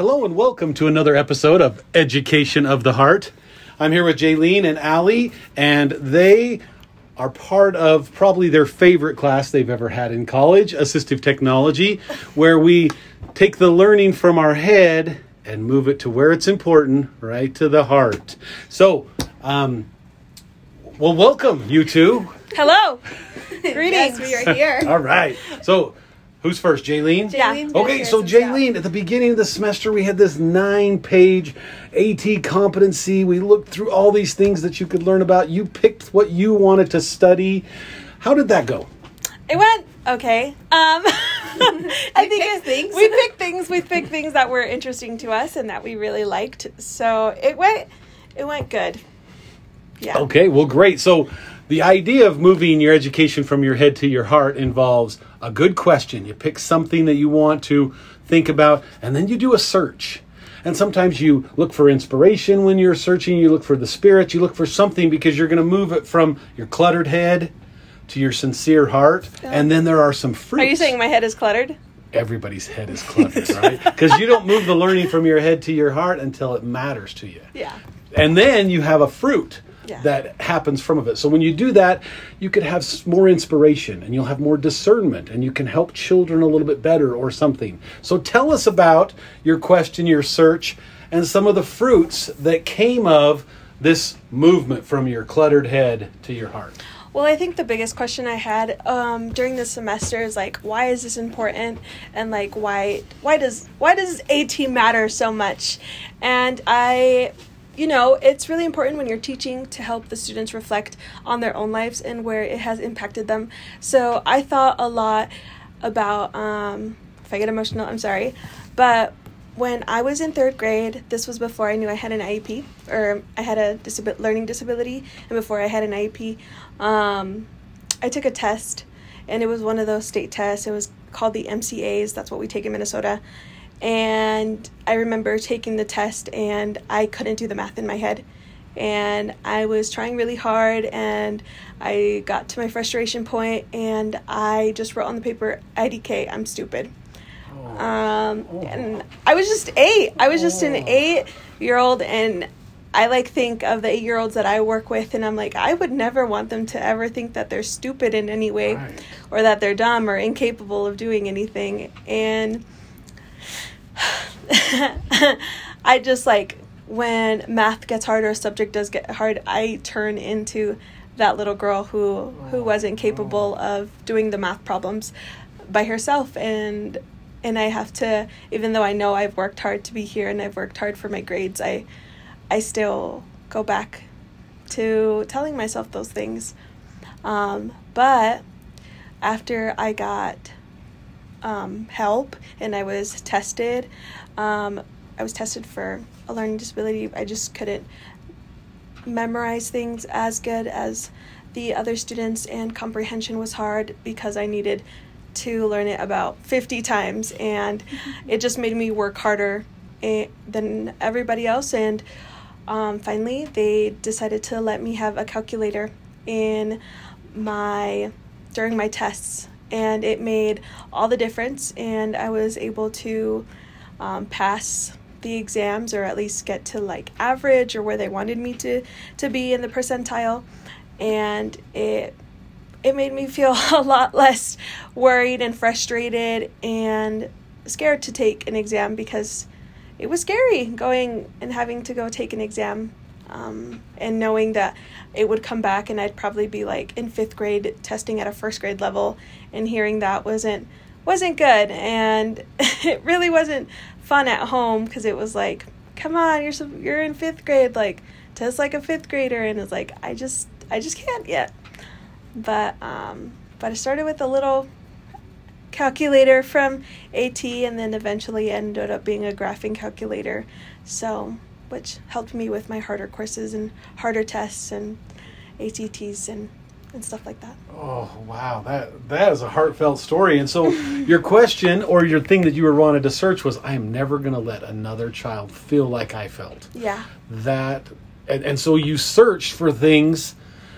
Hello and welcome to another episode of Education of the Heart. I'm here with Jaylene and Allie, and they are part of probably their favorite class they've ever had in college, Assistive Technology, where we take the learning from our head and move it to where it's important, right to the heart. So, um, well, welcome, you two. Hello. Greetings. Yes, we are here. All right. So, who's first? Jaylene? Yeah. Okay, so share Jaylene, at the beginning of the semester, we had this nine page AT competency. We looked through all these things that you could learn about. You picked what you wanted to study. How did that go? It went okay. Um, I think picked things. we picked things. We picked things that were interesting to us and that we really liked. So it went. It went good. Yeah. Okay, well, great. So, the idea of moving your education from your head to your heart involves a good question. You pick something that you want to think about, and then you do a search. And sometimes you look for inspiration when you're searching, you look for the spirit, you look for something because you're going to move it from your cluttered head to your sincere heart. And then there are some fruits. Are you saying my head is cluttered? everybody's head is cluttered, right? Because you don't move the learning from your head to your heart until it matters to you Yeah. and then you have a fruit Yeah. that happens from of it. So when you do that, you could have more inspiration and you'll have more discernment and you can help children a little bit better or something. So tell us about your question, your search, and some of the fruits that came of this movement from your cluttered head to your heart. Well, I think the biggest question I had um, during the semester is like, why is this important, and like, why why does why does AT matter so much? And I, you know, it's really important when you're teaching to help the students reflect on their own lives and where it has impacted them. So I thought a lot about. Um, if I get emotional, I'm sorry, but when I was in third grade, this was before I knew I had an IEP or I had a learning disability, and before I had an IEP, um, I took a test, and it was one of those state tests. It was called the MCAs. That's what we take in Minnesota. And I remember taking the test, and I couldn't do the math in my head. And I was trying really hard, and I got to my frustration point, and I just wrote on the paper, IDK, I'm stupid. Um, and I was just eight. I was just an eight year old, and I like think of the eight year olds that I work with, and I'm like, I would never want them to ever think that they're stupid in any way, Right. or that they're dumb or incapable of doing anything. And I just like when math gets hard or a subject does get hard, I turn into that little girl who who wasn't capable of doing the math problems by herself. And and I have to even though I know I've worked hard to be here and I've worked hard for my grades, I I still go back to telling myself those things. Um, but after I got um, help and I was tested, um, I was tested for a learning disability. I just couldn't memorize things as good as the other students, and comprehension was hard because I needed to learn it about 50 times, and it just made me work harder eh, than everybody else. And um, finally, they decided to let me have a calculator in my during my tests, and it made all the difference. And I was able to um, pass the exams, or at least get to like average or where they wanted me to to be in the percentile. And it it made me feel a lot less worried and frustrated and scared to take an exam because it was scary going and having to go take an exam um, and knowing that it would come back and I'd probably be like in fifth grade testing at a first grade level and hearing that wasn't wasn't good and it really wasn't fun at home because it was like come on you're you're in fifth grade like test like a fifth grader and it's like I just I just can't yet but um, but I started with a little calculator from AT and then eventually ended up being a graphing calculator. So, which helped me with my harder courses and harder tests and ACTs and, and stuff like that. Oh wow, that that is a heartfelt story. And so your question or your thing that you were wanted to search was, I am never going to let another child feel like I felt. Yeah. That and, and so you searched for things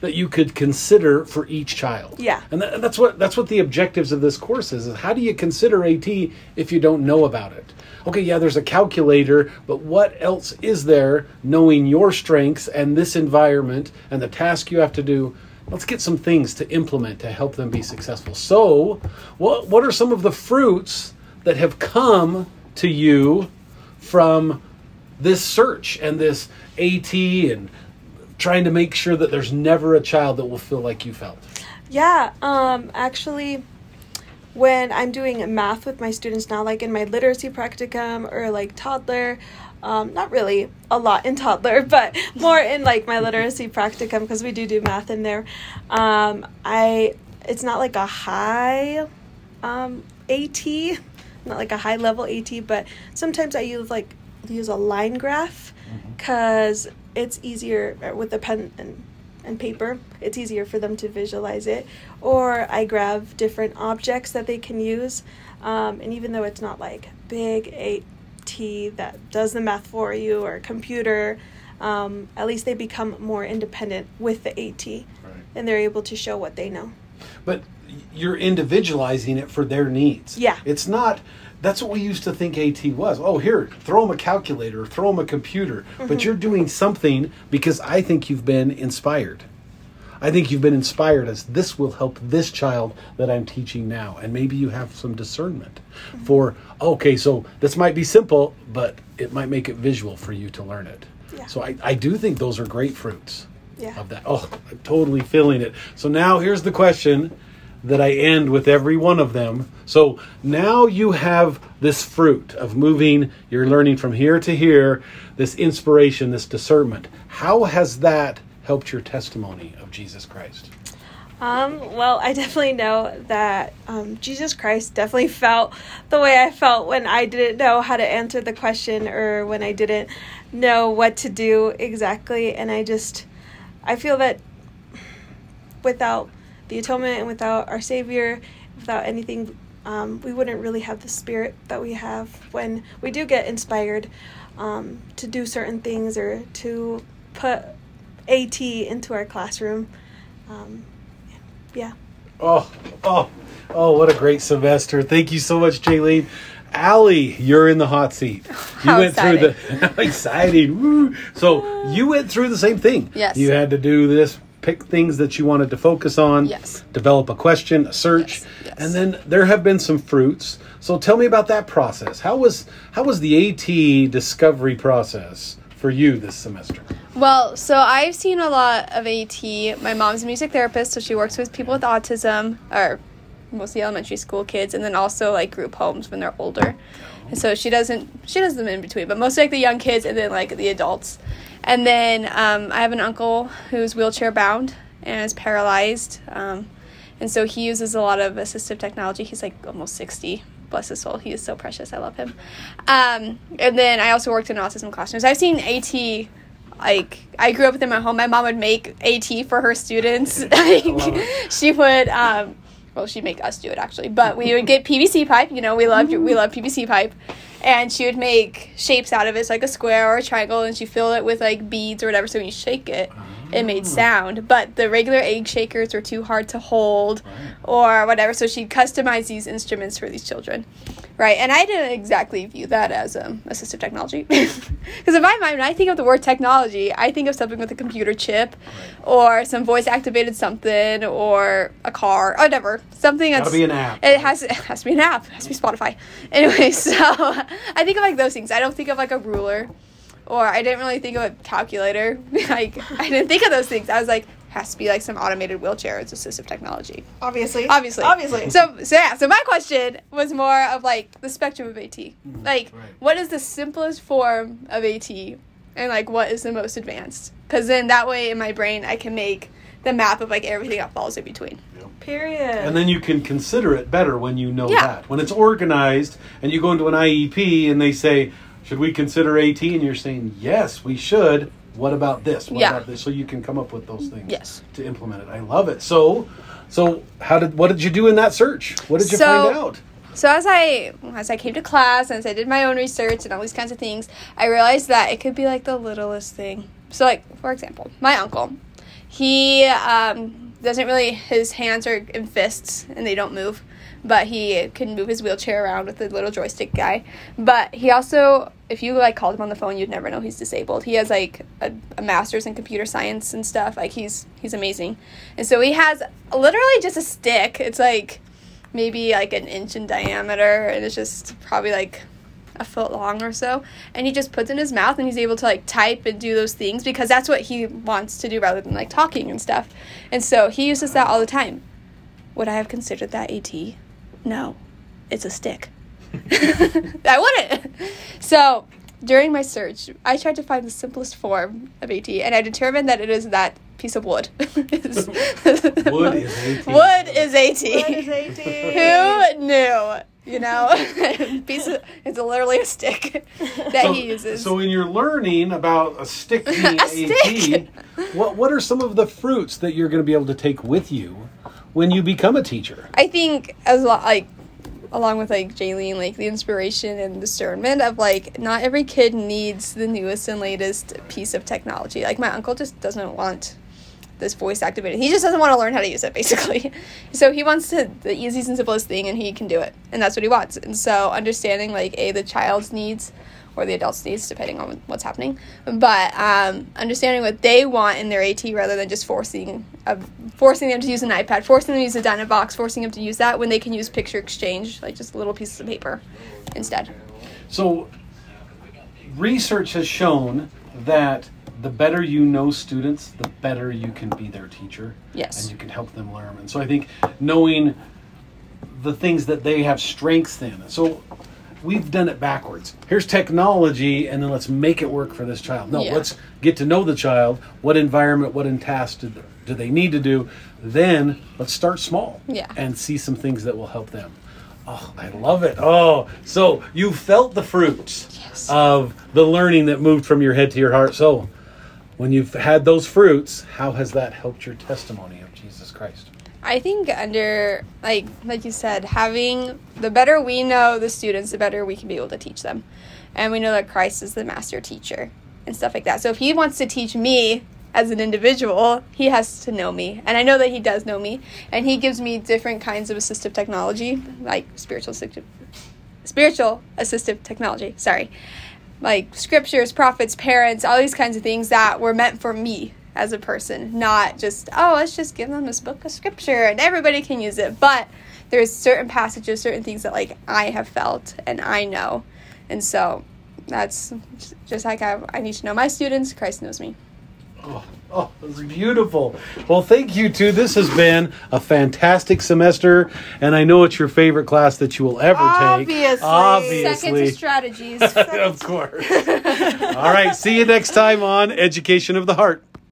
that you could consider for each child. Yeah. And, that, and that's what that's what the objectives of this course is, is how do you consider AT if you don't know about it? Okay, yeah, there's a calculator, but what else is there knowing your strengths and this environment and the task you have to do? Let's get some things to implement to help them be successful. So, what what are some of the fruits that have come to you from this search and this AT and trying to make sure that there's never a child that will feel like you felt? Yeah, um, actually, when I'm doing math with my students now, like in my literacy practicum or like toddler, um, not really a lot in toddler, but more in like my literacy practicum because we do do math in there. Um, I it's not like a high um, AT, not like a high level AT, but sometimes I use like use a line graph because it's easier uh, with a pen and and paper. It's easier for them to visualize it. Or I grab different objects that they can use. Um, and even though it's not like big AT that does the math for you or a computer, um, at least they become more independent with the AT Right. and they're able to show what they know. but you're individualizing it for their needs. Yeah. It's not that's what we used to think AT was. Oh, here, throw them a calculator, throw them a computer. But you're doing something because I think you've been inspired. I think you've been inspired as this will help this child that I'm teaching now. And maybe you have some discernment for, okay, so this might be simple, but it might make it visual for you to learn it. Yeah. So I, I do think those are great fruits Yeah. of that. Oh, I'm totally feeling it. So now here's the question that I end with every one of them. So now you have this fruit of moving, you're learning from here to here, this inspiration, this discernment. How has that helped your testimony of Jesus Christ? Um, well, I definitely know that um, Jesus Christ definitely felt the way I felt when I didn't know how to answer the question or when I didn't know what to do exactly. And I just, I feel that without the atonement and without our Savior, without anything, um, we wouldn't really have the spirit that we have when we do get inspired um, to do certain things or to put AT into our classroom. Um, yeah. Oh, oh, oh, what a great semester. Thank you so much, Jaylene. Allie, you're in the hot seat. You How went through the exciting. Woo. So you went through the same thing. Yes. You had to do this, pick things that you wanted to focus on. Yes. Develop a question, a search, Yes, yes. and then there have been some fruits. So tell me about that process. How was how was the AT discovery process for you this semester? Well, so I've seen a lot of AT. My mom's a music therapist, so she works with people with autism, or mostly elementary school kids, and then also like group homes when they're older. And so she doesn't she does them in between, but mostly like the young kids and then like the adults. And then um, I have an uncle who's wheelchair bound and is paralyzed, um, and so he uses a lot of assistive technology. He's like almost sixty. Bless his soul. He is so precious. I love him. Um, and then I also worked in autism classrooms. I've seen AT like I grew up with in my home. My mom would make AT for her students. like, she would um well she'd make us do it actually. But we would get PVC pipe, you know, we loved we love PVC pipe. And she would make shapes out of it, so like a square or a triangle, and she fill it with like beads or whatever. So when you shake it, it made sound. But the regular egg shakers were too hard to hold, or whatever. So she'd customize these instruments for these children, right? And I didn't exactly view that as um, assistive technology, because in my mind, when I think of the word technology, I think of something with a computer chip, or some voice activated something, or a car, or whatever, something Gotta that's be an app. it has it has to be an app. It has to be Spotify. Anyway, so I think of like those things. I don't think of like a ruler, or I didn't really think of a calculator. like I didn't think of those things. I was like, has to be like some automated wheelchair. It's assistive technology. Obviously. Obviously, Obviously. So so yeah. So my question was more of like the spectrum of AT. Like, Mm-hmm. Right. what is the simplest form of AT, and like what is the most advanced? Because then that way in my brain I can make the map of like everything that falls in between. Period. And then you can consider it better when you know Yeah. that. When it's organized and you go into an IEP and they say, should we consider AT? And you're saying, yes, we should. What about this? What Yeah. about this? So you can come up with those things Yes. to implement it. I love it. So, so how did what did you do in that search? What did you So- find out? So as I as I came to class and as I did my own research and all these kinds of things, I realized that it could be like the littlest thing. So like for example, my uncle, he um, doesn't really. His hands are in fists and they don't move, but he can move his wheelchair around with the little joystick guy. But he also, if you like called him on the phone, you'd never know he's disabled. He has like a, a master's in computer science and stuff. Like he's he's amazing, and so he has literally just a stick. It's like maybe like an inch in diameter, and it's just probably like a foot long or so and he just puts in his mouth and he's able to like type and do those things because that's what he wants to do rather than like talking and stuff and so he uses that all the time would i have considered that at no it's a stick. I wouldn't so during my search i tried to find the simplest form of at and i determined that it is that piece of wood. Wood is AT. wood is at What is AT? who knew? You know? Piece of, it's literally a stick that so, he uses. So when you're learning about a stick being A AT, stick. what what are some of the fruits that you're going to be able to take with you when you become a teacher? I think as lo- like along with like Jaylene, like the inspiration and discernment of like not every kid needs the newest and latest piece of technology. Like my uncle just doesn't want this voice activated. He just doesn't want to learn how to use it basically. so he wants to the easiest and simplest thing and he can do it. And that's what he wants. And so understanding like a the child's needs or the adult's needs depending on what's happening. But um, understanding what they want in their AT rather than just forcing uh, forcing them to use an iPad, forcing them to use a Dynavox, forcing them to use that when they can use picture exchange, like just little pieces of paper instead. So research has shown that the better you know students, the better you can be their teacher. Yes. And you can help them learn. And so I think knowing the things that they have strengths in. So we've done it backwards. Here's technology, and then let's make it work for this child. No, Yeah. let's get to know the child. What environment, what in tasks do, do they need to do? Then let's start small. Yeah. And see some things that will help them. Oh, I love it. Oh, so you felt the fruits Yes. of the learning that moved from your head to your heart. So, when you've had those fruits, how has that helped your testimony of Jesus Christ? I think under like like you said, having the better we know the students, the better we can be able to teach them. And we know that Christ is the master teacher and stuff like that. So if he wants to teach me as an individual, he has to know me. And I know that he does know me. And he gives me different kinds of assistive technology, like spiritual spiritual assistive technology, sorry. Like scriptures, prophets, parents, all these kinds of things that were meant for me as a person, not just, oh, let's just give them this book of scripture and everybody can use it. But there's certain passages, certain things that like I have felt and I know. And so that's just like I, I need to know my students, Christ knows me. Oh, oh, it's beautiful. Well, thank you too. This has been a fantastic semester, and I know it's your favorite class that you will ever Obviously. take. Obviously. Second to strategies. of course. All right. See you next time on Education of the Heart.